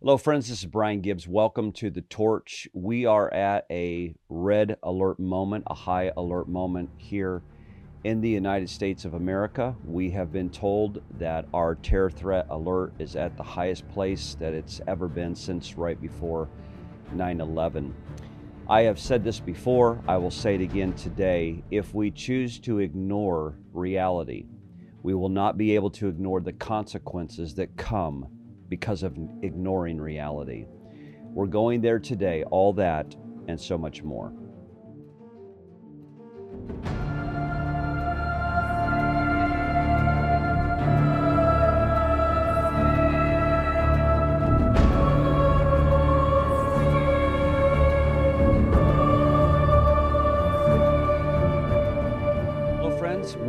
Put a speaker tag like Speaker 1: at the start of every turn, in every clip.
Speaker 1: Hello, friends. This is Brian Gibbs. Welcome to the Torch. We are at a red alert moment, a high alert moment here in the United States of America. We have been told that our terror threat alert is at the highest place that it's ever been since right before 9 11. I have said this before, I will say it again today. If we choose to ignore reality, we will not be able to ignore the consequences that come because of ignoring reality. We're going there today, all that and so much more.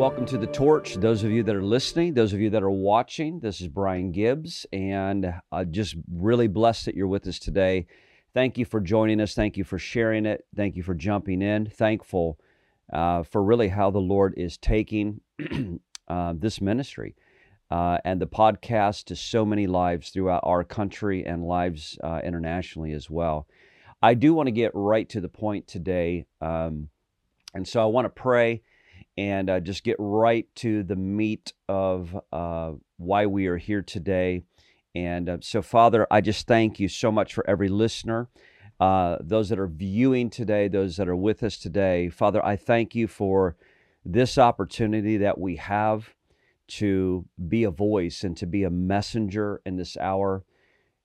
Speaker 1: Welcome to the Torch. Those of you that are listening, those of you that are watching, this is Brian Gibbs, and uh, just really blessed that you're with us today. Thank you for joining us. Thank you for sharing it. Thank you for jumping in. Thankful uh, for really how the Lord is taking uh, this ministry uh, and the podcast to so many lives throughout our country and lives uh, internationally as well. I do want to get right to the point today. Um, and so I want to pray and uh, just get right to the meat of uh, why we are here today. And uh, so, Father, I just thank you so much for every listener, uh, those that are viewing today, those that are with us today. Father, I thank you for this opportunity that we have to be a voice and to be a messenger in this hour.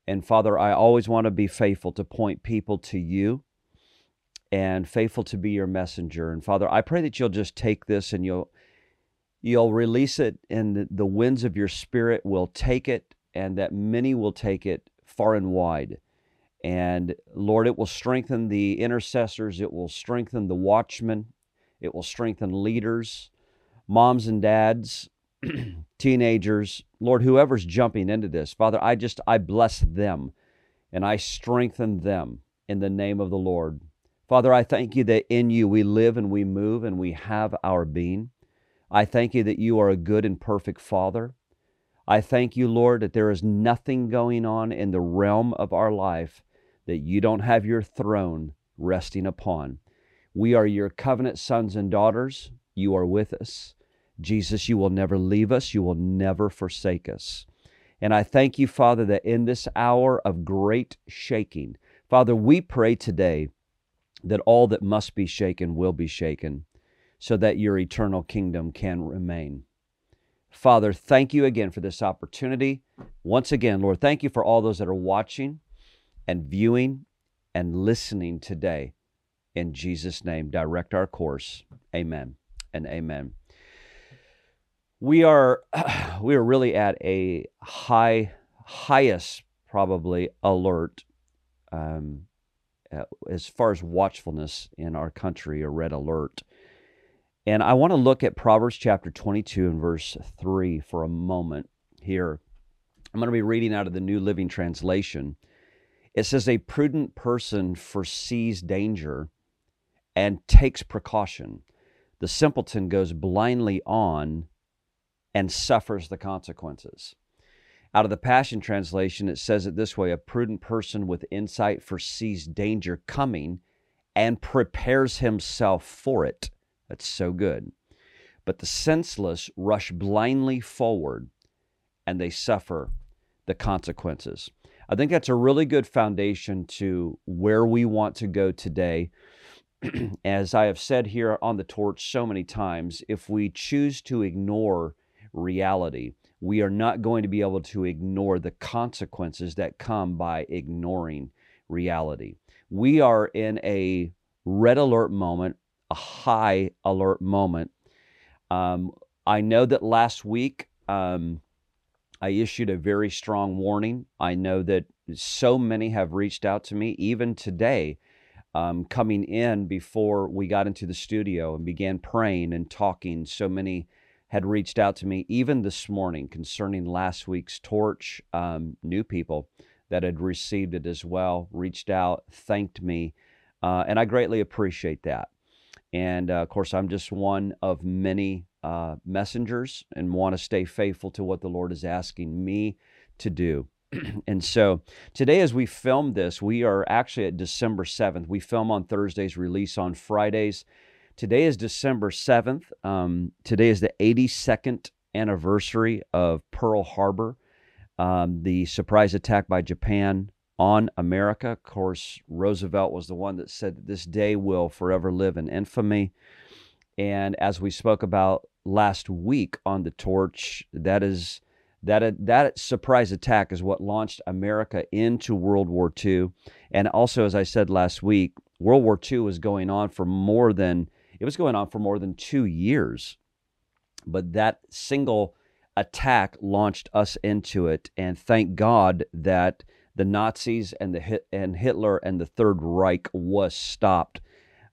Speaker 1: And Father, I always want to be faithful to point people to you and faithful to be your messenger. And Father, I pray that you'll just take this and you'll you'll release it and the, winds of your spirit will take it and that many will take it far and wide. And Lord, it will strengthen the intercessors, it will strengthen the watchmen, it will strengthen leaders, moms and dads, teenagers, Lord, whoever's jumping into this. Father, I just I bless them and I strengthen them in the name of the Lord. Father, I thank you that in you we live and we move and we have our being. I thank you that you are a good and perfect Father. I thank you, Lord, that there is nothing going on in the realm of our life that you don't have your throne resting upon. We are your covenant sons and daughters. You are with us. Jesus, you will never leave us. You will never forsake us. And I thank you, Father, that in this hour of great shaking, Father, we pray today that all that must be shaken will be shaken, so that your eternal kingdom can remain. Father, thank you again for this opportunity. Once again, Lord, thank you for all those that are watching and viewing and listening today. In Jesus' name, direct our course. Amen and amen. We are we are really at a high, highest probably alert um, Uh, as far as watchfulness in our country, a red alert. And I want to look at Proverbs chapter 22 and verse 3 for a moment here. I'm going to be reading out of the New Living Translation. It says, A prudent person foresees danger and takes precaution. The simpleton goes blindly on and suffers the consequences. Out of the Passion Translation, it says it this way A prudent person with insight foresees danger coming and prepares himself for it. That's so good. But the senseless rush blindly forward and they suffer the consequences. I think that's a really good foundation to where we want to go today. As I have said here on the torch so many times, if we choose to ignore reality, we are not going to be able to ignore the consequences that come by ignoring reality. We are in a red alert moment, a high alert moment. Um, I know that last week um, I issued a very strong warning. I know that so many have reached out to me, even today, um, coming in before we got into the studio and began praying and talking. So many had reached out to me even this morning concerning last week's torch. Um, new people that had received it as well reached out, thanked me, uh, and I greatly appreciate that. And uh, of course, I'm just one of many uh, messengers and want to stay faithful to what the Lord is asking me to do. and so today, as we film this, we are actually at December 7th. We film on Thursdays, release on Fridays. Today is December 7th. Um, today is the 82nd anniversary of Pearl Harbor, um, the surprise attack by Japan on America. Of course, Roosevelt was the one that said that this day will forever live in infamy. And as we spoke about last week on the torch, that is that that surprise attack is what launched America into World War II. And also, as I said last week, World War II was going on for more than it was going on for more than two years. But that single attack launched us into it, and thank God that the Nazis and the and Hitler and the Third Reich was stopped.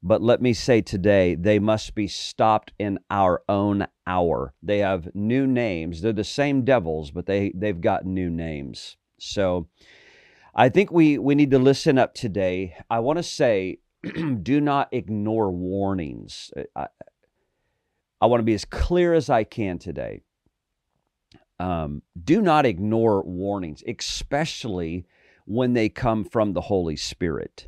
Speaker 1: But let me say today, they must be stopped in our own hour. They have new names. They're the same devils, but they they've got new names. So I think we we need to listen up today. I want to say do not ignore warnings. I, I want to be as clear as I can today. Um, do not ignore warnings, especially when they come from the Holy Spirit.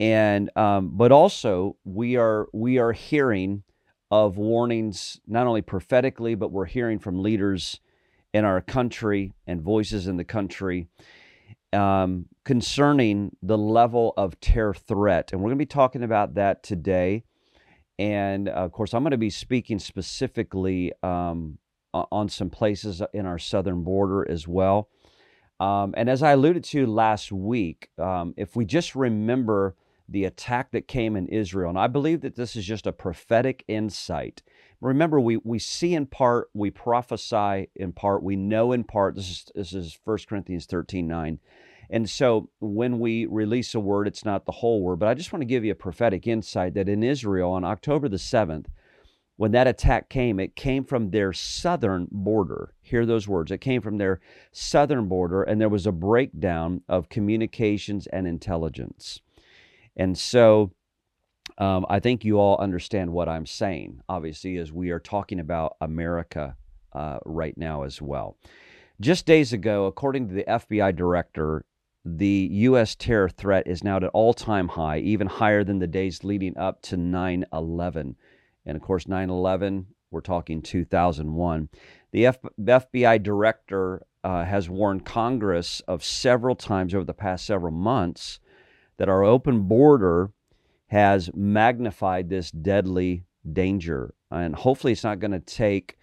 Speaker 1: And um, but also we are we are hearing of warnings not only prophetically, but we're hearing from leaders in our country and voices in the country um, concerning the level of terror threat. And we're going to be talking about that today. And of course, I'm going to be speaking specifically um, on some places in our southern border as well. Um, and as I alluded to last week, um, if we just remember the attack that came in Israel, and I believe that this is just a prophetic insight. Remember, we, we see in part, we prophesy in part, we know in part. This is this is 1 Corinthians 13 9. And so when we release a word, it's not the whole word, but I just want to give you a prophetic insight that in Israel on October the 7th, when that attack came, it came from their southern border. Hear those words. It came from their southern border, and there was a breakdown of communications and intelligence. And so um, I think you all understand what I'm saying, obviously, as we are talking about America uh, right now as well. Just days ago, according to the FBI director, the U.S. terror threat is now at an all time high, even higher than the days leading up to 9 11. And of course, 9 11, we're talking 2001. The F- FBI director uh, has warned Congress of several times over the past several months that our open border has magnified this deadly danger. And hopefully, it's not going to take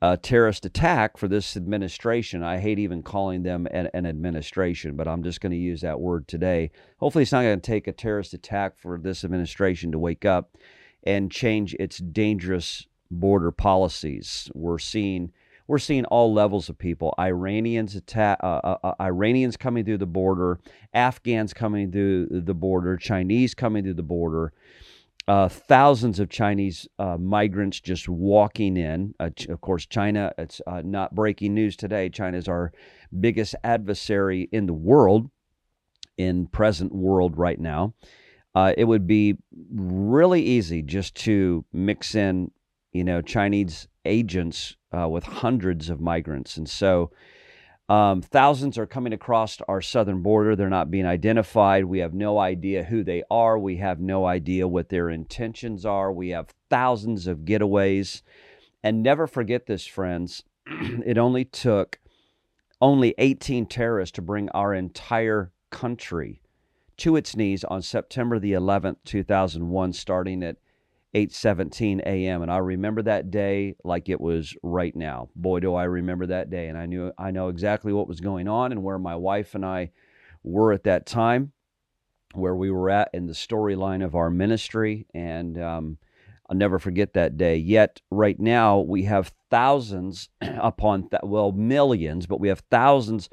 Speaker 1: a terrorist attack for this administration. I hate even calling them an, an administration, but I'm just going to use that word today. Hopefully, it's not going to take a terrorist attack for this administration to wake up and change its dangerous border policies. We're seeing we're seeing all levels of people: Iranians uh, uh, uh Iranians coming through the border, Afghans coming through the border, Chinese coming through the border uh, thousands of Chinese uh, migrants just walking in. Uh, of course, China, it's not breaking news today. China is our biggest adversary in the world, in present world right now. It would be really easy just to mix in, you know, Chinese agents uh, with hundreds of migrants. And so um, thousands are coming across our southern border. They're not being identified. We have no idea who they are. We have no idea what their intentions are. We have thousands of getaways. And never forget this, friends. it only took only 18 terrorists to bring our entire country to its knees on September the 11th, 2001, starting at 8:17 a.m. and I remember that day like it was right now. Boy, do I remember that day, and I knew I know exactly what was going on and where my wife and I were at that time, where we were at in the storyline of our ministry, and um, I'll never forget that day. Yet right now we have thousands upon well millions, but we have thousands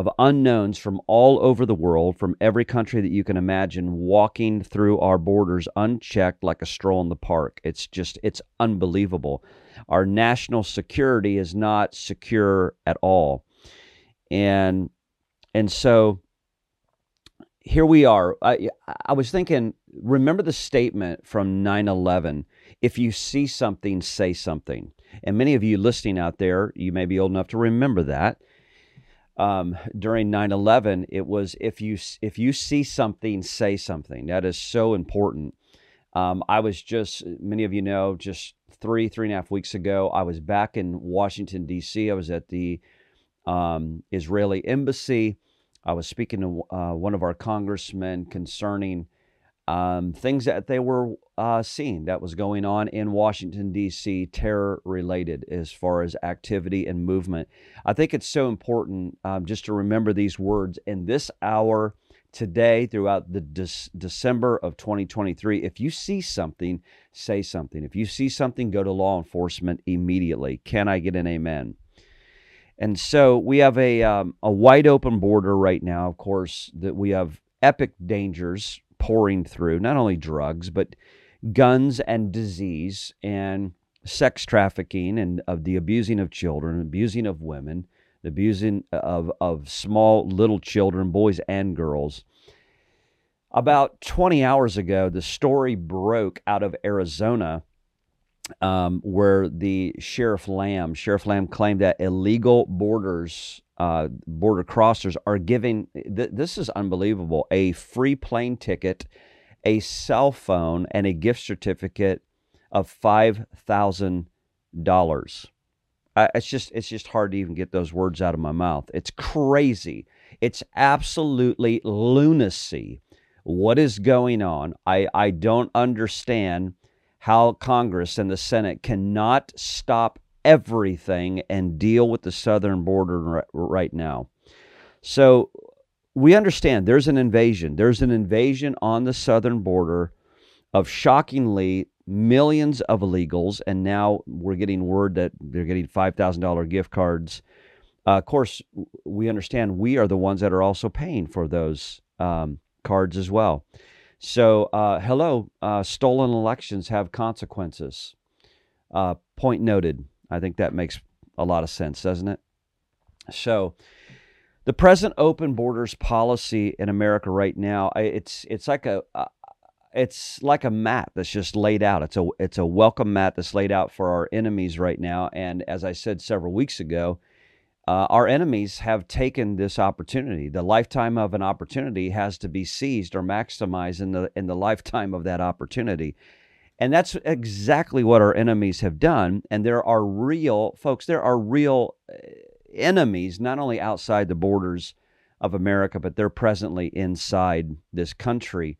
Speaker 1: of unknowns from all over the world, from every country that you can imagine, walking through our borders unchecked like a stroll in the park. It's just, it's unbelievable. Our national security is not secure at all. And, and so here we are. I, I was thinking, remember the statement from 9 11 if you see something, say something. And many of you listening out there, you may be old enough to remember that. Um, during 9/11, it was if you if you see something, say something. That is so important. Um, I was just many of you know just three three and a half weeks ago. I was back in Washington D.C. I was at the um, Israeli embassy. I was speaking to uh, one of our congressmen concerning um, things that they were uh, seeing that was going on in Washington, D.C., terror related as far as activity and movement. I think it's so important um, just to remember these words in this hour today throughout the De- December of 2023. If you see something, say something. If you see something, go to law enforcement immediately. Can I get an amen? And so we have a, um, a wide open border right now, of course, that we have epic dangers pouring through, not only drugs, but guns and disease and sex trafficking and of the abusing of children, abusing of women, the abusing of, of small little children, boys and girls. About 20 hours ago, the story broke out of Arizona um, where the Sheriff Lamb, Sheriff Lamb claimed that illegal borders uh, border crossers are giving, th- this is unbelievable, a free plane ticket, a cell phone, and a gift certificate of $5,000. Uh, it's just it's just hard to even get those words out of my mouth. It's crazy. It's absolutely lunacy. What is going on? I, I don't understand how Congress and the Senate cannot stop everything and deal with the southern border right now. So we understand there's an invasion. There's an invasion on the southern border of shockingly millions of illegals, and now we're getting word that they're getting $5,000 gift cards. Uh, of course, we understand we are the ones that are also paying for those um, cards as well. So, uh, hello, uh, stolen elections have consequences. Uh, point noted. I think that makes a lot of sense, doesn't it? So, the present open borders policy in America right now, it's it's like a uh, it's like a mat that's just laid out. It's a it's a welcome mat that's laid out for our enemies right now. And as I said several weeks ago, uh, our enemies have taken this opportunity. The lifetime of an opportunity has to be seized or maximized in the in the lifetime of that opportunity. And that's exactly what our enemies have done. And there are real, folks, there are real uh, enemies, not only outside the borders of America, but they're presently inside this country.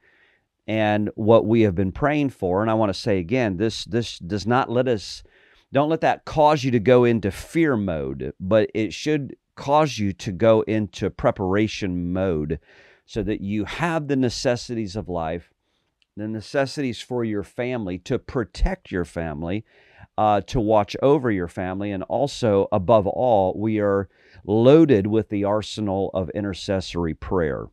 Speaker 1: And what we have been praying for, and I want to say again, this this does not let us don't let that cause you to go into fear mode, but it should cause you to go into preparation mode so that you have the necessities of life the necessities for your family, to protect your family, uh, to watch over your family, and also, above all, we are loaded with the arsenal of intercessory prayer.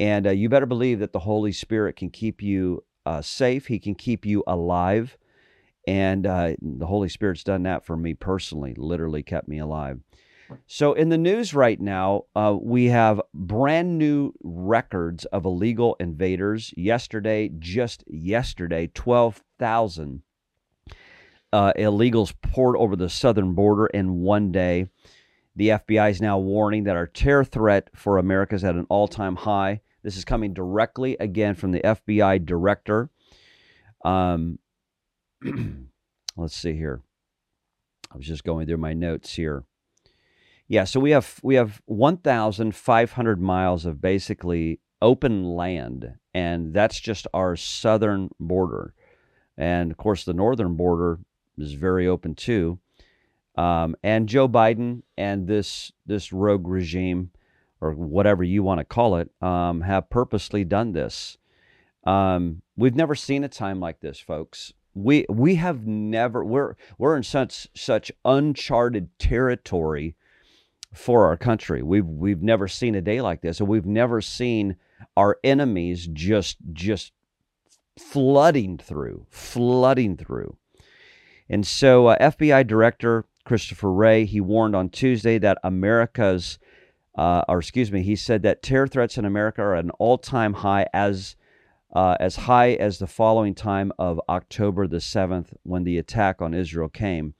Speaker 1: And uh, you better believe that the Holy Spirit can keep you uh, safe, He can keep you alive. And uh, the Holy Spirit's done that for me personally, literally kept me alive. So, in the news right now, uh, we have brand new records of illegal invaders. Yesterday, just yesterday, 12,000 uh, illegals poured over the southern border in one day. The FBI is now warning that our terror threat for America is at an all time high. This is coming directly again from the FBI director. Um, let's see here. I was just going through my notes here. Yeah, so we have we have 1,500 miles of basically open land, and that's just our southern border. And of course, the northern border is very open too. Um, and Joe Biden and this this rogue regime, or whatever you want to call it, um, have purposely done this. Um, we've never seen a time like this, folks. We we have never we're we're in such such uncharted territory for our country. We've we've never seen a day like this, and we've never seen our enemies just just flooding through, flooding through. And so, uh, FBI Director Christopher Wray he warned on Tuesday that America's, uh, or excuse me, he said that terror threats in America are at an all-time high, as uh, as high as the following time of October the seventh, when the attack on Israel came.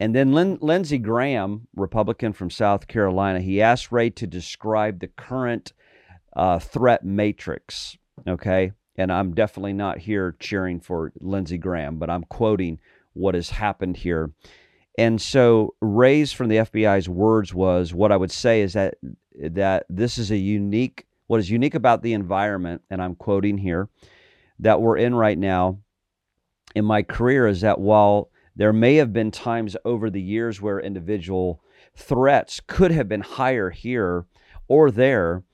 Speaker 1: And then Lin- Lindsey Graham, Republican from South Carolina, he asked Wray to describe the current uh, threat matrix. Okay. And I'm definitely not here cheering for Lindsey Graham, but I'm quoting what has happened here. And so Wray's from the FBI's words was what I would say is that that this is a unique what is unique about the environment, and I'm quoting here, that we're in right now in my career is that while there may have been times over the years where individual threats could have been higher here or there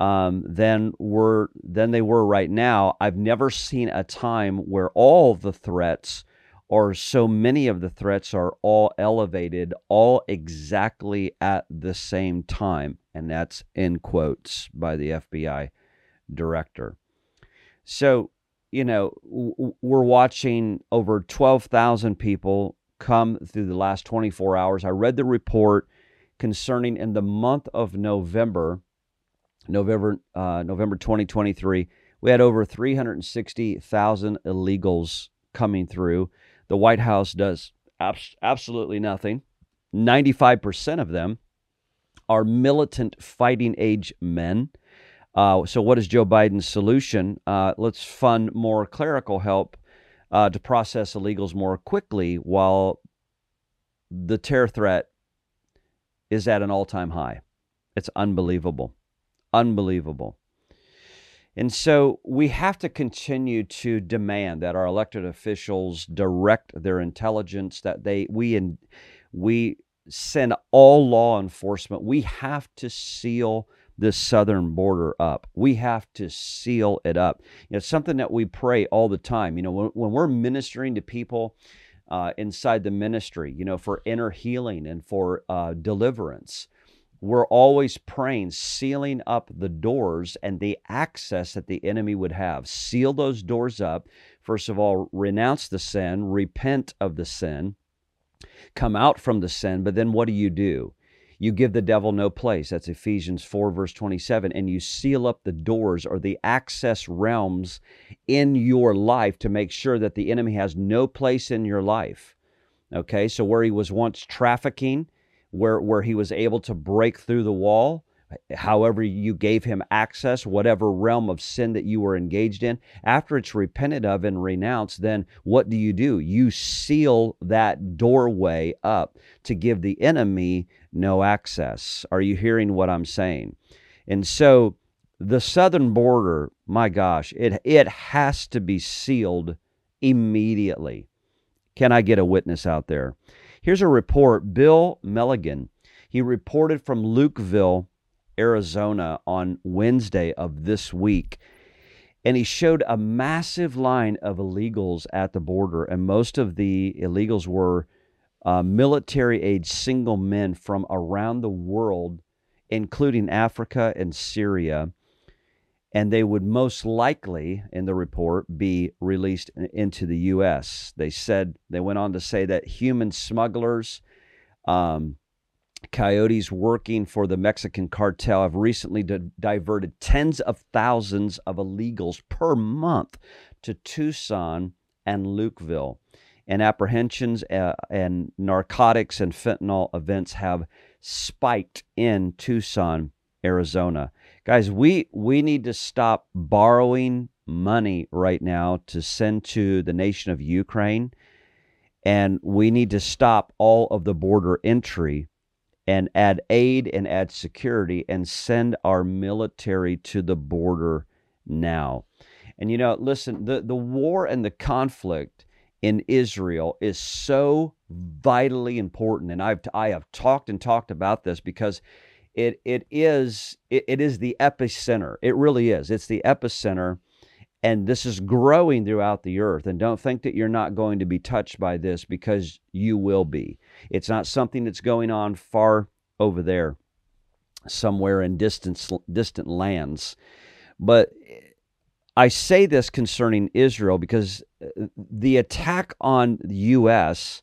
Speaker 1: um, than were than they were right now. I've never seen a time where all the threats or so many of the threats are all elevated all exactly at the same time and that's in quotes by the FBI director. So you know, we're watching over 12,000 people come through the last 24 hours. I read the report concerning in the month of November, November, uh, November 2023, we had over 360,000 illegals coming through. The White House does abs- absolutely nothing. 95% of them are militant fighting age men. Uh, so, what is Joe Biden's solution? Uh, let's fund more clerical help uh, to process illegals more quickly while the terror threat is at an all time high. It's unbelievable. Unbelievable. And so we have to continue to demand that our elected officials direct their intelligence, that they we and we send all law enforcement. We have to seal this southern border up. We have to seal it up. You know, it's something that we pray all the time. You know, when, when we're ministering to people uh, inside the ministry, you know, for inner healing and for uh, deliverance, we're always praying, sealing up the doors and the access that the enemy would have. Seal those doors up. First of all, renounce the sin, repent of the sin, come out from the sin. But then what do you do? You give the devil no place. That's Ephesians 4, verse 27. And you seal up the doors or the access realms in your life to make sure that the enemy has no place in your life. Okay, so where he was once trafficking, where, where he was able to break through the wall, however you gave him access, whatever realm of sin that you were engaged in, after it's repented of and renounced, then what do you do? You seal that doorway up to give the enemy no access. Are you hearing what I'm saying? And so the southern border, my gosh, it, it has to be sealed immediately. Can I get a witness out there? Here's a report. Bill Melugin, he reported from Lukeville, Arizona on Wednesday of this week. And he showed a massive line of illegals at the border, and most of the illegals were uh, military age single men from around the world, including Africa and Syria. And they would most likely, in the report, be released into the U.S. They said, they went on to say that human smugglers, um, coyotes working for the Mexican cartel have recently di- diverted tens of thousands of illegals per month to Tucson and Lukeville. And apprehensions uh, and narcotics and fentanyl events have spiked in Tucson, Arizona. Guys, we, we need to stop borrowing money right now to send to the nation of Ukraine. And we need to stop all of the border entry and add aid and add security and send our military to the border now. And you know, listen, the, the war and the conflict in Israel is so vitally important. And I've I have talked and talked about this because it it is it, it is the epicenter. It really is. It's the epicenter and this is growing throughout the earth. And don't think that you're not going to be touched by this because you will be. It's not something that's going on far over there, somewhere in distant, distant lands. But I say this concerning Israel because uh, the attack on the U.S.,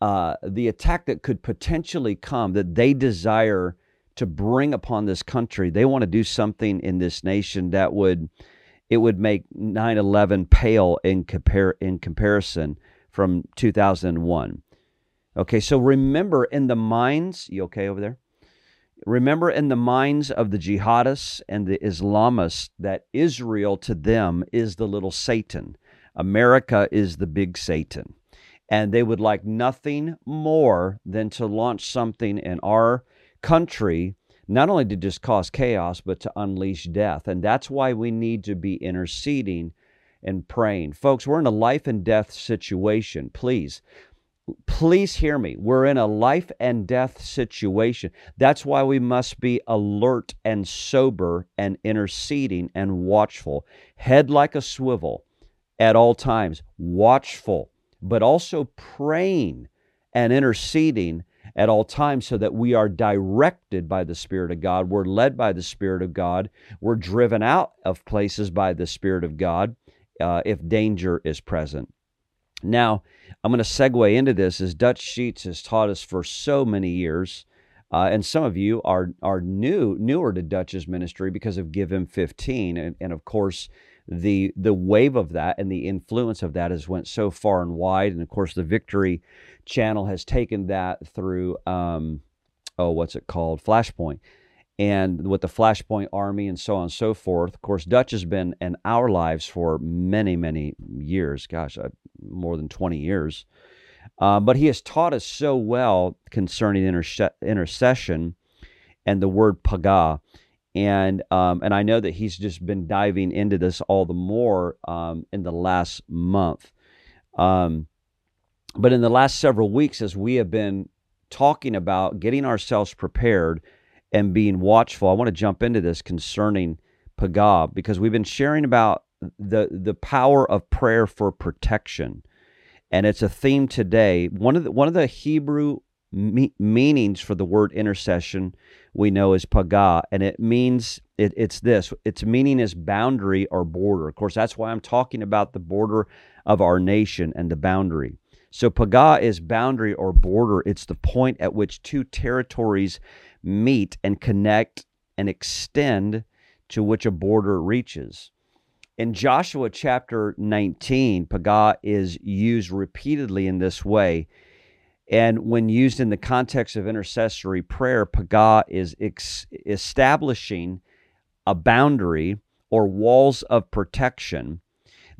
Speaker 1: uh, the attack that could potentially come, that they desire to bring upon this country, they want to do something in this nation that would it would make 9/11 pale in compare in comparison from 2001. Okay, so remember in the minds, you okay over there? Remember in the minds of the jihadists and the Islamists that Israel to them is the little Satan. America is the big Satan. And they would like nothing more than to launch something in our country, not only to just cause chaos, but to unleash death. And that's why we need to be interceding and praying. Folks, we're in a life and death situation. Please, please hear me. We're in a life and death situation. That's why we must be alert and sober and interceding and watchful, head like a swivel at all times, watchful, but also praying and interceding at all times so that we are directed by the Spirit of God. We're led by the Spirit of God. We're driven out of places by the Spirit of God uh, if danger is present. Now, I'm going to segue into this as Dutch Sheets has taught us for so many years. Uh, and some of you are are new newer to Dutch's ministry because of Give Him 15, and, and of course the the wave of that and the influence of that has went so far and wide, and of course the Victory Channel has taken that through um, oh what's it called Flashpoint, and with the Flashpoint Army and so on and so forth. Of course, Dutch has been in our lives for many many years. Gosh, uh, more than 20 years. Uh, but he has taught us so well concerning interse- intercession and the word paga. And um, and I know that he's just been diving into this all the more um, in the last month. Um, but in the last several weeks, as we have been talking about getting ourselves prepared and being watchful, I want to jump into this concerning Paga because we've been sharing about the the power of prayer for protection, and it's a theme today. One of the one of the Hebrew me- meanings for the word intercession we know is paga, and it means it, it's this. Its meaning is boundary or border. Of course, that's why I'm talking about the border of our nation and the boundary. So paga is boundary or border. It's the point at which two territories meet and connect and extend to which a border reaches. In Joshua chapter 19, paga is used repeatedly in this way. And when used in the context of intercessory prayer, paga is ex- establishing a boundary or walls of protection,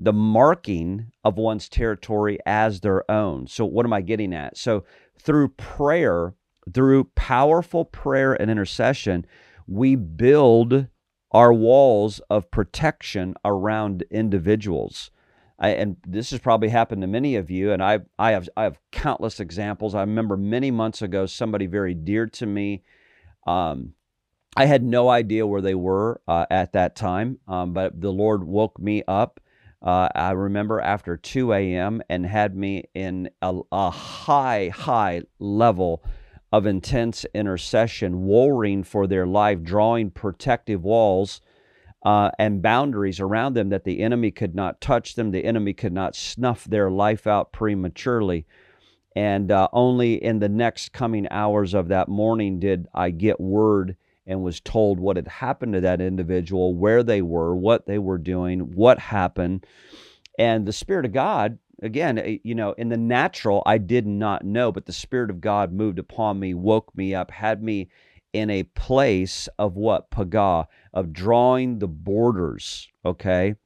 Speaker 1: the marking of one's territory as their own. So, what am I getting at? So, through prayer, through powerful prayer and intercession, we build our walls of protection around individuals. I, and this has probably happened to many of you, and I, I have I have countless examples. I remember many months ago, somebody very dear to me. Um, I had no idea where they were uh, at that time, um, but the Lord woke me up. Uh, I remember after 2 a.m. and had me in a, a high, high level of intense intercession, warring for their life, drawing protective walls uh, and boundaries around them that the enemy could not touch them, the enemy could not snuff their life out prematurely. And uh, only in the next coming hours of that morning did I get word and was told what had happened to that individual, where they were, what they were doing, what happened. And the Spirit of God again, eh, you know, in the natural, I did not know, but the Spirit of God moved upon me, woke me up, had me in a place of what? Paga, of drawing the borders, okay?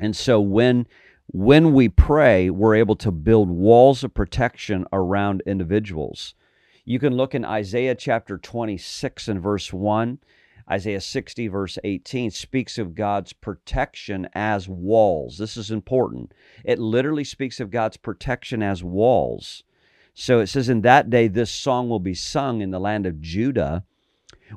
Speaker 1: And so when when we pray, we're able to build walls of protection around individuals. You can look in Isaiah chapter 26 and verse 1. Isaiah 60, verse 18, speaks of God's protection as walls. This is important. It literally speaks of God's protection as walls. So it says, In that day, this song will be sung in the land of Judah.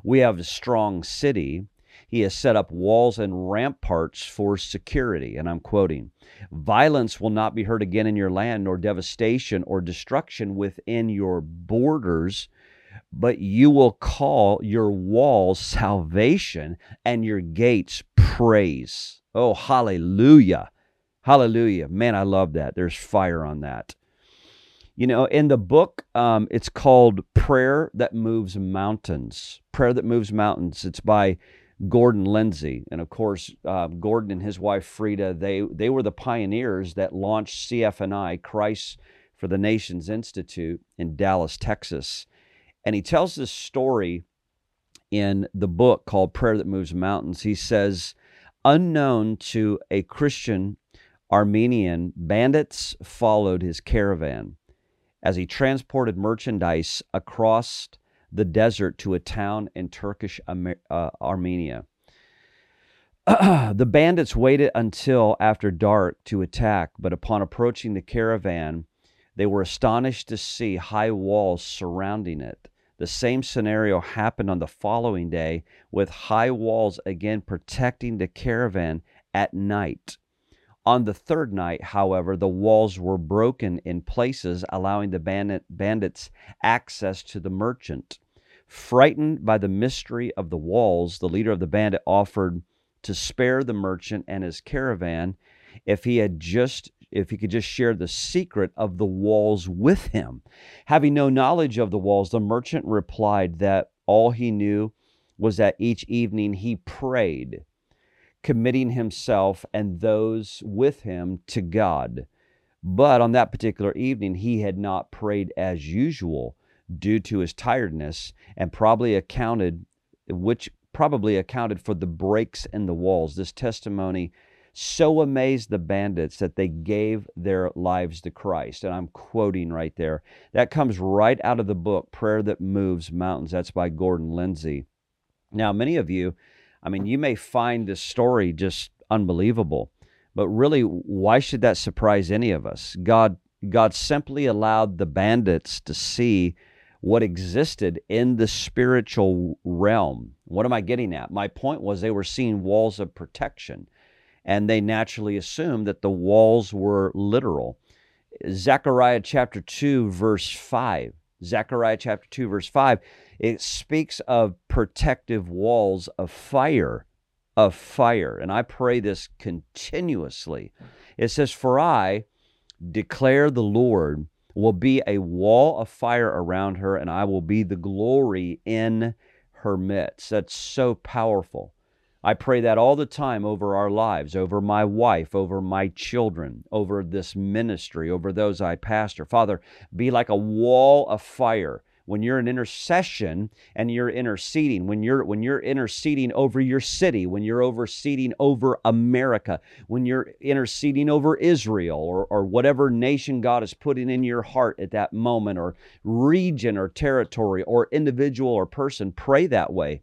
Speaker 1: We have a strong city. He has set up walls and ramparts for security. And I'm quoting Violence will not be heard again in your land, nor devastation or destruction within your borders but you will call your walls salvation and your gates praise. Oh, hallelujah. Hallelujah. Man, I love that. There's fire on that. You know, in the book, um, it's called Prayer That Moves Mountains. Prayer That Moves Mountains. It's by Gordon Lindsay. And of course, uh, Gordon and his wife Freda, they, they were the pioneers that launched CFNI, Christ for the Nations Institute in Dallas, Texas. And he tells this story in the book called Prayer That Moves Mountains. He says, unknown to a Christian Armenian, bandits followed his caravan as he transported merchandise across the desert to a town in Turkish uh, Armenia. the bandits waited until after dark to attack, but upon approaching the caravan, they were astonished to see high walls surrounding it. The same scenario happened on the following day with high walls again protecting the caravan at night. On the third night, however, the walls were broken in places, allowing the bandit, bandits access to the merchant. Frightened by the mystery of the walls, the leader of the bandit offered to spare the merchant and his caravan if he had just if he could just share the secret of the walls with him. Having no knowledge of the walls, the merchant replied that all he knew was that each evening he prayed committing himself and those with him to God. But on that particular evening, he had not prayed as usual due to his tiredness and probably accounted, which probably accounted for the breaks in the walls. This testimony so amazed the bandits that they gave their lives to Christ. And I'm quoting right there. That comes right out of the book, Prayer That Moves Mountains. That's by Gordon Lindsay. Now, many of you I mean, you may find this story just unbelievable, but really, why should that surprise any of us? God, God simply allowed the bandits to see what existed in the spiritual realm. What am I getting at? My point was they were seeing walls of protection, and they naturally assumed that the walls were literal. Zechariah chapter 2, verse 5. Zechariah chapter 2, verse 5 it speaks of protective walls of fire, of fire. And I pray this continuously. It says, For I declare the Lord will be a wall of fire around her, and I will be the glory in her midst. That's so powerful. I pray that all the time over our lives, over my wife, over my children, over this ministry, over those I pastor. Father, be like a wall of fire when you're in intercession and you're interceding, when you're when you're interceding over your city, when you're interceding over America, when you're interceding over Israel or, or whatever nation God is putting in your heart at that moment, or region or territory or individual or person, pray that way.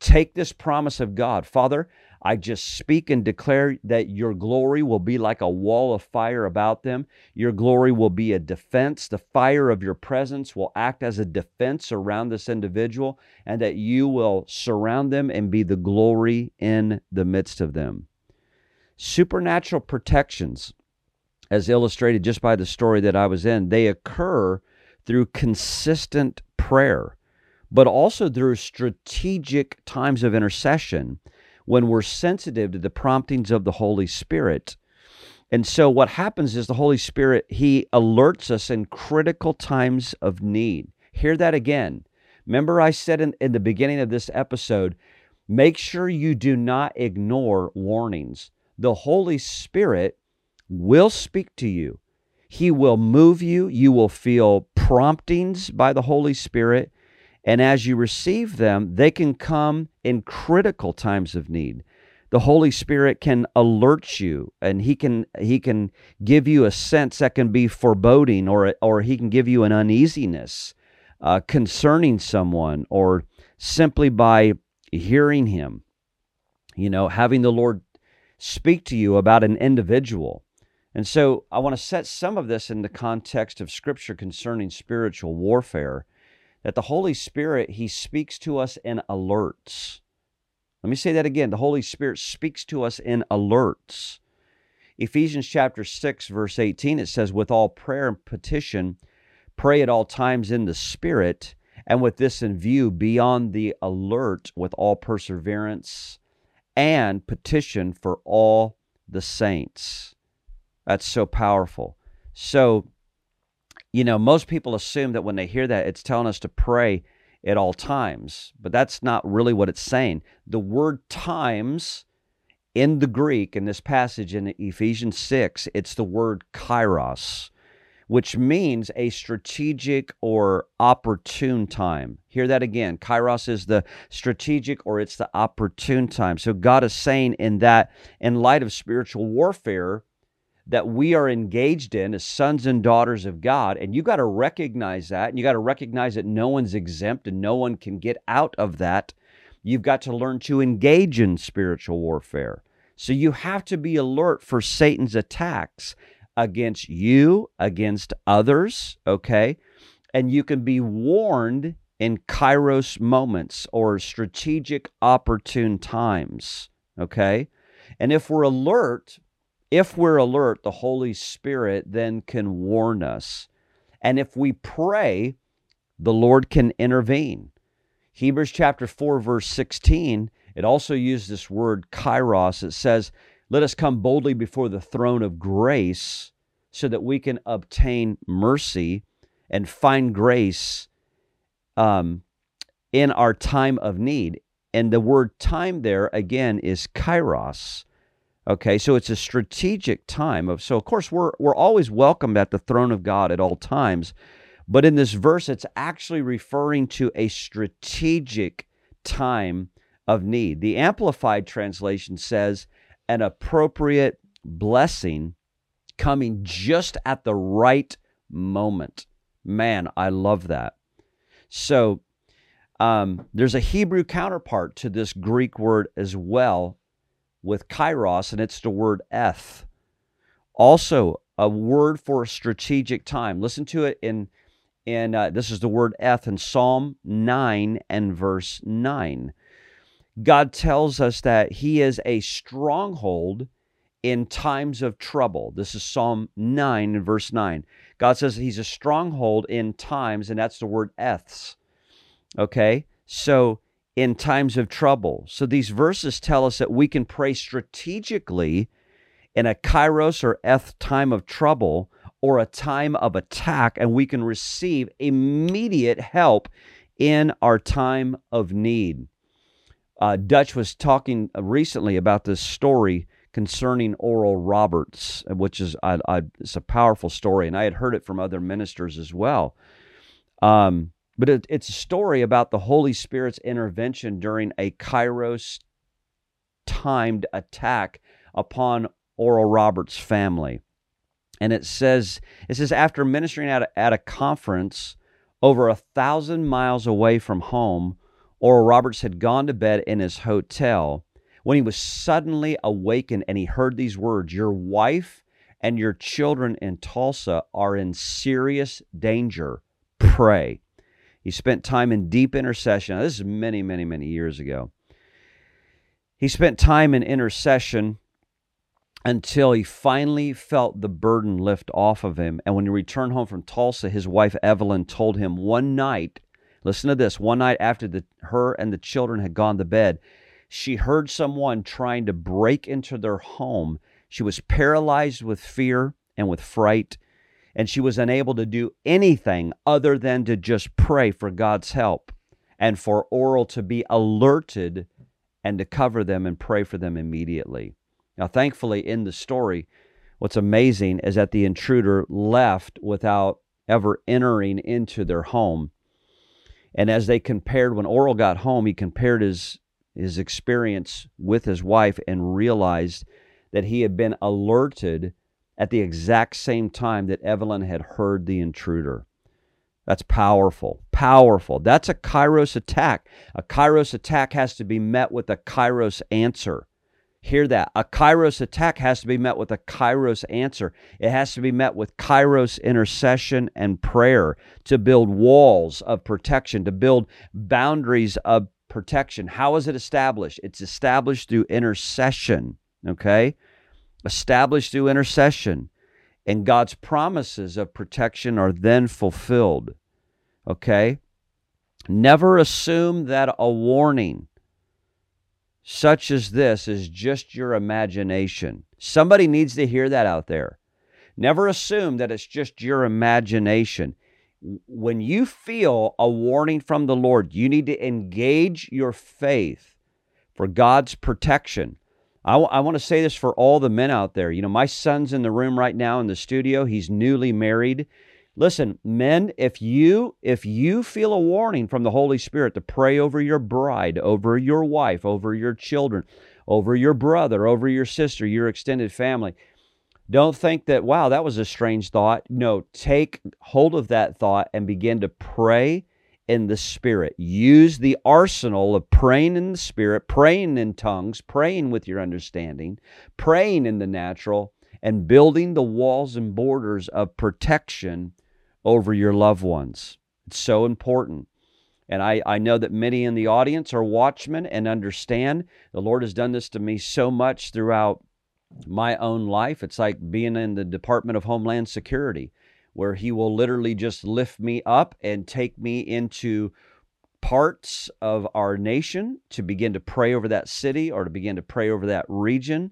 Speaker 1: Take this promise of God. Father, I just speak and declare that your glory will be like a wall of fire about them. Your glory will be a defense. The fire of your presence will act as a defense around this individual, and that you will surround them and be the glory in the midst of them. Supernatural protections, as illustrated just by the story that I was in, they occur through consistent prayer, but also through strategic times of intercession when we're sensitive to the promptings of the Holy Spirit. And so what happens is the Holy Spirit, He alerts us in critical times of need. Hear that again. Remember, I said in, in the beginning of this episode, make sure you do not ignore warnings. The Holy Spirit will speak to you. He will move you. You will feel promptings by the Holy Spirit. And as you receive them, they can come in critical times of need. The Holy Spirit can alert you and he can he can give you a sense that can be foreboding or or he can give you an uneasiness uh, concerning someone or simply by hearing him. You know, having the Lord speak to you about an individual. And so I want to set some of this in the context of scripture concerning spiritual warfare that the Holy Spirit, He speaks to us in alerts. Let me say that again. The Holy Spirit speaks to us in alerts. Ephesians chapter 6, verse 18, it says, With all prayer and petition, pray at all times in the Spirit, and with this in view, be on the alert with all perseverance and petition for all the saints. That's so powerful. So, you know, most people assume that when they hear that, it's telling us to pray at all times, but that's not really what it's saying. The word times in the Greek in this passage in Ephesians 6, it's the word kairos, which means a strategic or opportune time. Hear that again. Kairos is the strategic or it's the opportune time. So God is saying in that, in light of spiritual warfare, that we are engaged in as sons and daughters of God. And you got to recognize that. And you got to recognize that no one's exempt and no one can get out of that. You've got to learn to engage in spiritual warfare. So you have to be alert for Satan's attacks against you, against others, okay? And you can be warned in kairos moments or strategic opportune times, okay? And if we're alert, if we're alert, the Holy Spirit then can warn us. And if we pray, the Lord can intervene. Hebrews chapter 4, verse 16, it also uses this word kairos. It says, Let us come boldly before the throne of grace so that we can obtain mercy and find grace um, in our time of need. And the word time there again is kairos. Okay, so it's a strategic time of so of course we're we're always welcomed at the throne of God at all times, but in this verse it's actually referring to a strategic time of need. The amplified translation says an appropriate blessing coming just at the right moment. Man, I love that. So um, there's a Hebrew counterpart to this Greek word as well with kairos, and it's the word eth. Also, a word for strategic time. Listen to it in in uh, this is the word eth in Psalm 9 and verse 9. God tells us that He is a stronghold in times of trouble. This is Psalm 9 and verse 9. God says He's a stronghold in times, and that's the word eths. Okay? So in times of trouble. So these verses tell us that we can pray strategically in a kairos or eth time of trouble or a time of attack, and we can receive immediate help in our time of need. Uh, Dutch was talking recently about this story concerning Oral Roberts, which is I, I, it's a powerful story, and I had heard it from other ministers as well. Um, but it, it's a story about the Holy Spirit's intervention during a Kairos timed attack upon Oral Roberts' family. And it says, it says after ministering at a, at a conference over a thousand miles away from home, Oral Roberts had gone to bed in his hotel when he was suddenly awakened and he heard these words Your wife and your children in Tulsa are in serious danger. Pray. He spent time in deep intercession. Now, this is many, many, many years ago. He spent time in intercession until he finally felt the burden lift off of him. And when he returned home from Tulsa, his wife Evelyn told him one night, listen to this, one night after the, her and the children had gone to bed, she heard someone trying to break into their home. She was paralyzed with fear and with fright and she was unable to do anything other than to just pray for God's help and for Oral to be alerted and to cover them and pray for them immediately. Now, thankfully, in the story, what's amazing is that the intruder left without ever entering into their home. And as they compared, when Oral got home, he compared his, his experience with his wife and realized that he had been alerted at the exact same time that Evelyn had heard the intruder. That's powerful. Powerful. That's a Kairos attack. A Kairos attack has to be met with a Kairos answer. Hear that. A Kairos attack has to be met with a Kairos answer. It has to be met with Kairos intercession and prayer to build walls of protection, to build boundaries of protection. How is it established? It's established through intercession. Okay? Established through intercession, and God's promises of protection are then fulfilled. Okay? Never assume that a warning such as this is just your imagination. Somebody needs to hear that out there. Never assume that it's just your imagination. When you feel a warning from the Lord, you need to engage your faith for God's protection I, w- I want to say this for all the men out there. You know, my son's in the room right now in the studio. He's newly married. Listen, men, if you if you feel a warning from the Holy Spirit to pray over your bride, over your wife, over your children, over your brother, over your sister, your extended family, don't think that wow, that was a strange thought. No, take hold of that thought and begin to pray in the Spirit. Use the arsenal of praying in the Spirit, praying in tongues, praying with your understanding, praying in the natural, and building the walls and borders of protection over your loved ones. It's so important. And I, I know that many in the audience are watchmen and understand. The Lord has done this to me so much throughout my own life. It's like being in the Department of Homeland Security where he will literally just lift me up and take me into parts of our nation to begin to pray over that city or to begin to pray over that region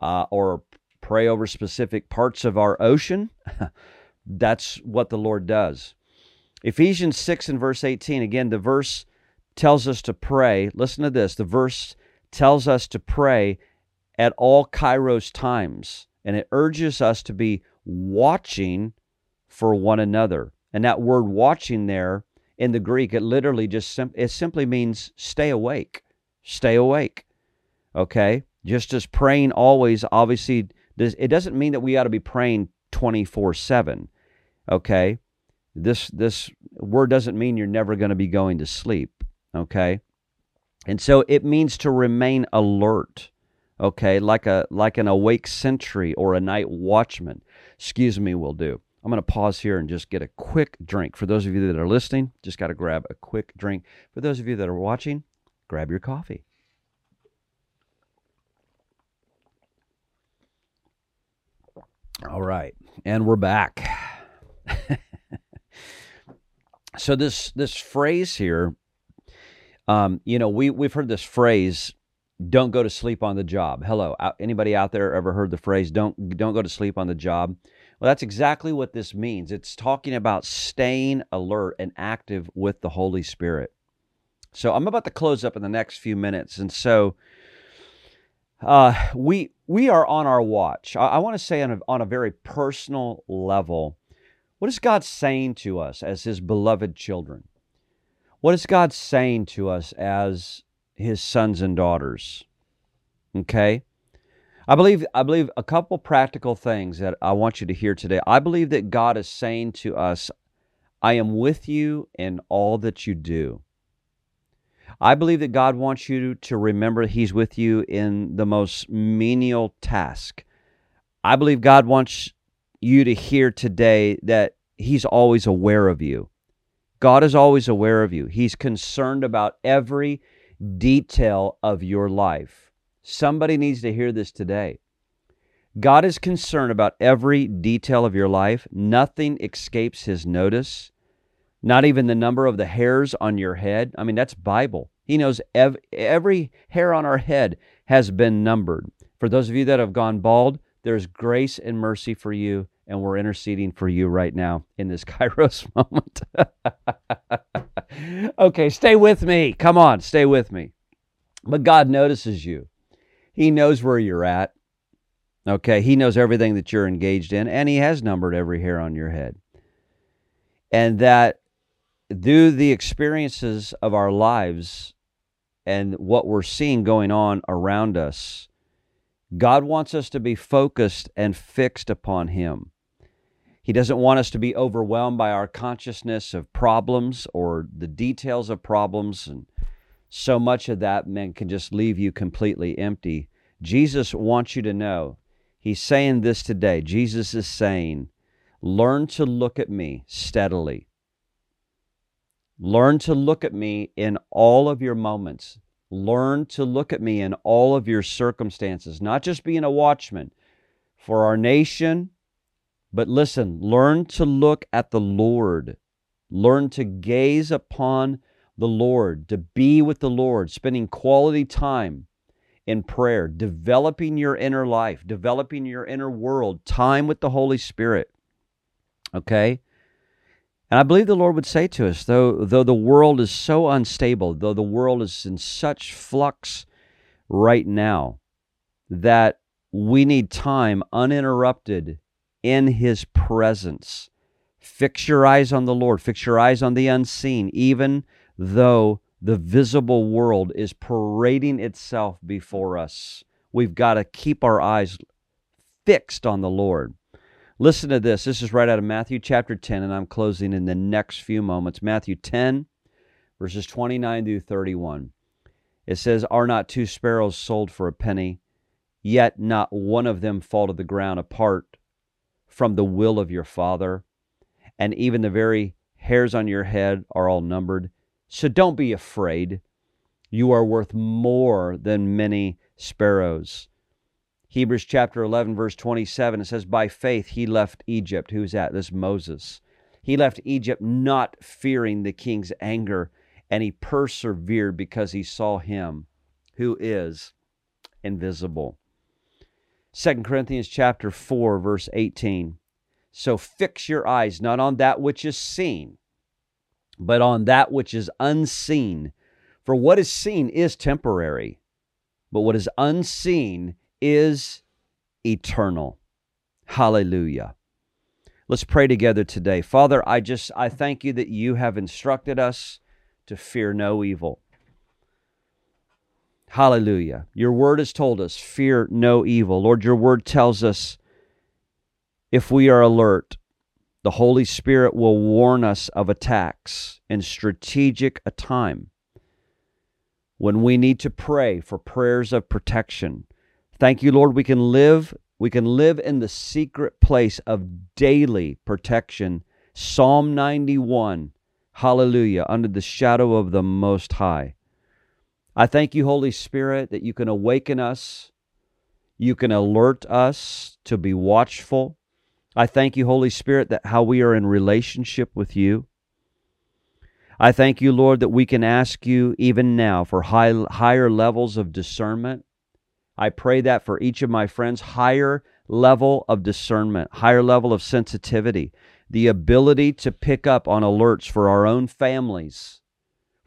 Speaker 1: uh, or pray over specific parts of our ocean. That's what the Lord does. Ephesians 6 and verse 18, again, the verse tells us to pray. Listen to this. The verse tells us to pray at all kairos times, and it urges us to be watching for one another. And that word watching there in the Greek, it literally just sim- it simply means stay awake. Stay awake. Okay? Just as praying always, obviously, it doesn't mean that we ought to be praying 24 7. Okay? This, this word doesn't mean you're never going to be going to sleep. Okay? And so it means to remain alert. Okay? Like, a, like an awake sentry or a night watchman. Excuse me, will do. I'm going to pause here and just get a quick drink. For those of you that are listening, just got to grab a quick drink. For those of you that are watching, grab your coffee. All right, and we're back. so this this phrase here, um, you know, we we've heard this phrase, "Don't go to sleep on the job." Hello, anybody out there ever heard the phrase "Don't don't go to sleep on the job"? Well, that's exactly what this means. It's talking about staying alert and active with the Holy Spirit. So I'm about to close up in the next few minutes, and so uh, we we are on our watch. I, I want to say on a, on a very personal level, what is God saying to us as His beloved children? What is God saying to us as His sons and daughters? Okay. I believe I believe a couple practical things that I want you to hear today. I believe that God is saying to us, I am with you in all that you do. I believe that God wants you to remember He's with you in the most menial task. I believe God wants you to hear today that He's always aware of you. God is always aware of you. He's concerned about every detail of your life. Somebody needs to hear this today. God is concerned about every detail of your life. Nothing escapes his notice, not even the number of the hairs on your head. I mean, that's Bible. He knows ev- every hair on our head has been numbered. For those of you that have gone bald, there's grace and mercy for you, and we're interceding for you right now in this Kairos moment. okay, stay with me. Come on, stay with me. But God notices you. He knows where you're at. Okay. He knows everything that you're engaged in, and He has numbered every hair on your head. And that through the experiences of our lives and what we're seeing going on around us, God wants us to be focused and fixed upon Him. He doesn't want us to be overwhelmed by our consciousness of problems or the details of problems and so much of that man can just leave you completely empty. Jesus wants you to know. He's saying this today. Jesus is saying, learn to look at me steadily. Learn to look at me in all of your moments. Learn to look at me in all of your circumstances, not just being a watchman for our nation, but listen, learn to look at the Lord. Learn to gaze upon the Lord, to be with the Lord, spending quality time in prayer, developing your inner life, developing your inner world, time with the Holy Spirit. Okay? And I believe the Lord would say to us, though, though the world is so unstable, though the world is in such flux right now, that we need time uninterrupted in his presence. Fix your eyes on the Lord, fix your eyes on the unseen, even though the visible world is parading itself before us. We've got to keep our eyes fixed on the Lord. Listen to this. This is right out of Matthew chapter 10, and I'm closing in the next few moments. Matthew 10, verses 29 through 31. It says, Are not two sparrows sold for a penny? Yet not one of them fall to the ground apart from the will of your Father. And even the very hairs on your head are all numbered. So don't be afraid. You are worth more than many sparrows. Hebrews chapter 11, verse 27, it says, By faith he left Egypt. Who's that? This Moses. He left Egypt not fearing the king's anger, and he persevered because he saw him who is invisible. 2 Corinthians chapter 4, verse 18. So fix your eyes not on that which is seen, but on that which is unseen. For what is seen is temporary, but what is unseen is eternal. Hallelujah. Let's pray together today. Father, I just I thank you that you have instructed us to fear no evil. Hallelujah. Your word has told us, fear no evil. Lord, your word tells us if we are alert, the Holy Spirit will warn us of attacks in strategic a time when we need to pray for prayers of protection. Thank you, Lord, we can live we can live in the secret place of daily protection. Psalm 91. Hallelujah, under the shadow of the most high. I thank you, Holy Spirit, that you can awaken us. You can alert us to be watchful. I thank you, Holy Spirit, that how we are in relationship with you. I thank you, Lord, that we can ask you even now for high, higher levels of discernment. I pray that for each of my friends, higher level of discernment, higher level of sensitivity, the ability to pick up on alerts for our own families,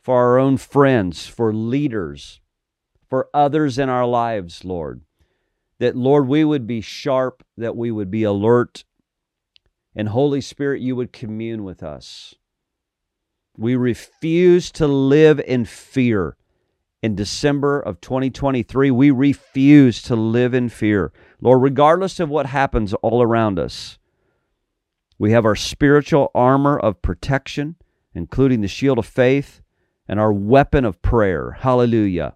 Speaker 1: for our own friends, for leaders, for others in our lives, Lord. That, Lord, we would be sharp, that we would be alert, and Holy Spirit, you would commune with us. We refuse to live in fear. In December of 2023, we refuse to live in fear. Lord, regardless of what happens all around us, we have our spiritual armor of protection, including the shield of faith and our weapon of prayer. Hallelujah.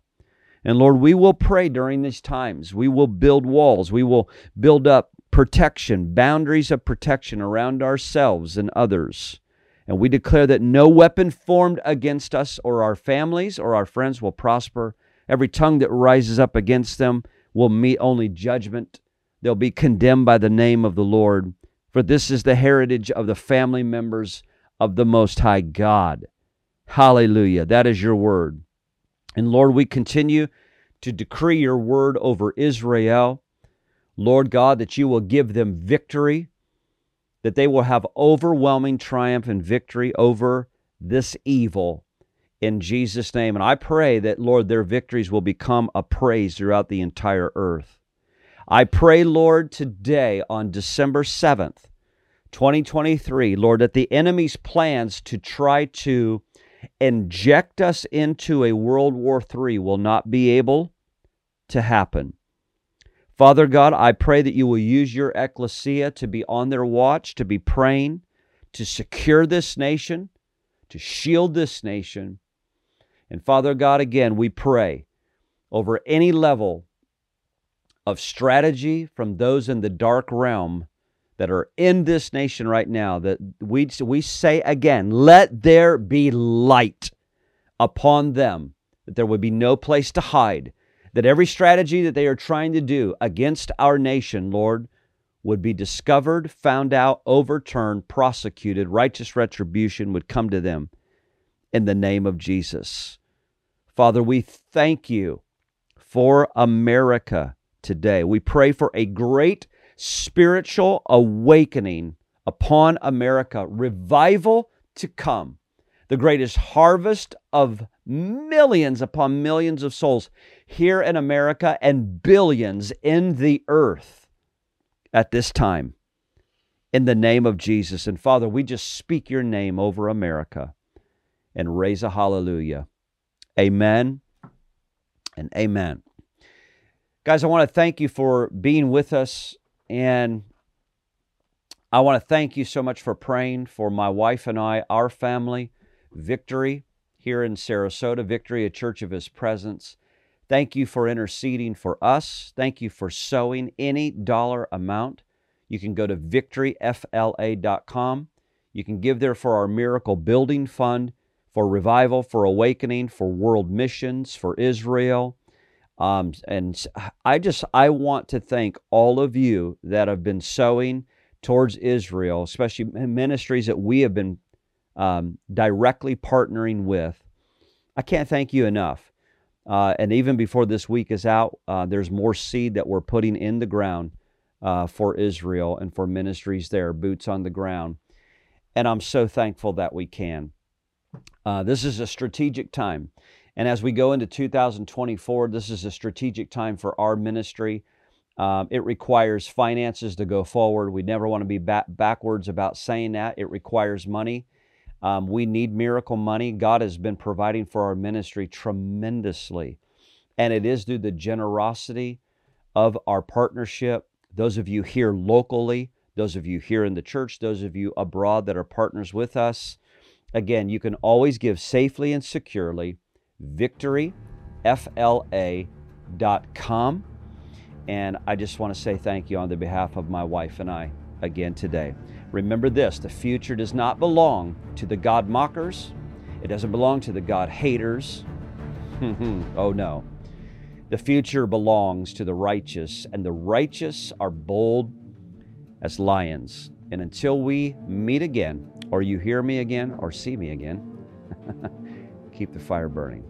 Speaker 1: And Lord, we will pray during these times. We will build walls. We will build up protection, boundaries of protection around ourselves and others. And we declare that no weapon formed against us or our families or our friends will prosper. Every tongue that rises up against them will meet only judgment. They'll be condemned by the name of the Lord. For this is the heritage of the family members of the Most High God. Hallelujah. That is your word. And Lord, we continue to decree your word over Israel. Lord God, that you will give them victory, that they will have overwhelming triumph and victory over this evil in Jesus' name. And I pray that, Lord, their victories will become a praise throughout the entire earth. I pray, Lord, today on December 7th, 2023, Lord, that the enemy's plans to try to inject us into a World War III will not be able to happen. Father God, I pray that you will use your ecclesia to be on their watch, to be praying, to secure this nation, to shield this nation. And Father God, again, we pray over any level of strategy from those in the dark realm that are in this nation right now that we, we say again, let there be light upon them, that there would be no place to hide, that every strategy that they are trying to do against our nation, Lord, would be discovered, found out, overturned, prosecuted, righteous retribution would come to them in the name of Jesus. Father, we thank you for America today. We pray for a great spiritual awakening upon America, revival to come the greatest harvest of millions upon millions of souls here in America and billions in the earth at this time. In the name of Jesus. And Father, we just speak your name over America and raise a hallelujah. Amen and amen. Guys, I want to thank you for being with us. And I want to thank you so much for praying for my wife and I, our family, Victory here in Sarasota, Victory, a church of His presence. Thank you for interceding for us. Thank you for sowing any dollar amount. You can go to victoryfla.com. You can give there for our Miracle Building Fund, for revival, for awakening, for world missions, for Israel. Um, and I just I want to thank all of you that have been sowing towards Israel, especially ministries that we have been um, directly partnering with. I can't thank you enough. Uh, and even before this week is out, uh, there's more seed that we're putting in the ground uh, for Israel and for ministries there, boots on the ground. And I'm so thankful that we can. Uh, this is a strategic time. And as we go into 2024, this is a strategic time for our ministry. Um, it requires finances to go forward. We never want to be back, backwards about saying that. It requires money. Um, we need miracle money. God has been providing for our ministry tremendously. And it is through the generosity of our partnership. Those of you here locally, those of you here in the church, those of you abroad that are partners with us. Again, you can always give safely and securely. VictoryFLA.com. And I just want to say thank you on the behalf of my wife and I again today. Remember this the future does not belong to the God mockers, it doesn't belong to the God haters. oh no. The future belongs to the righteous, and the righteous are bold as lions. And until we meet again, or you hear me again, or see me again, keep the fire burning.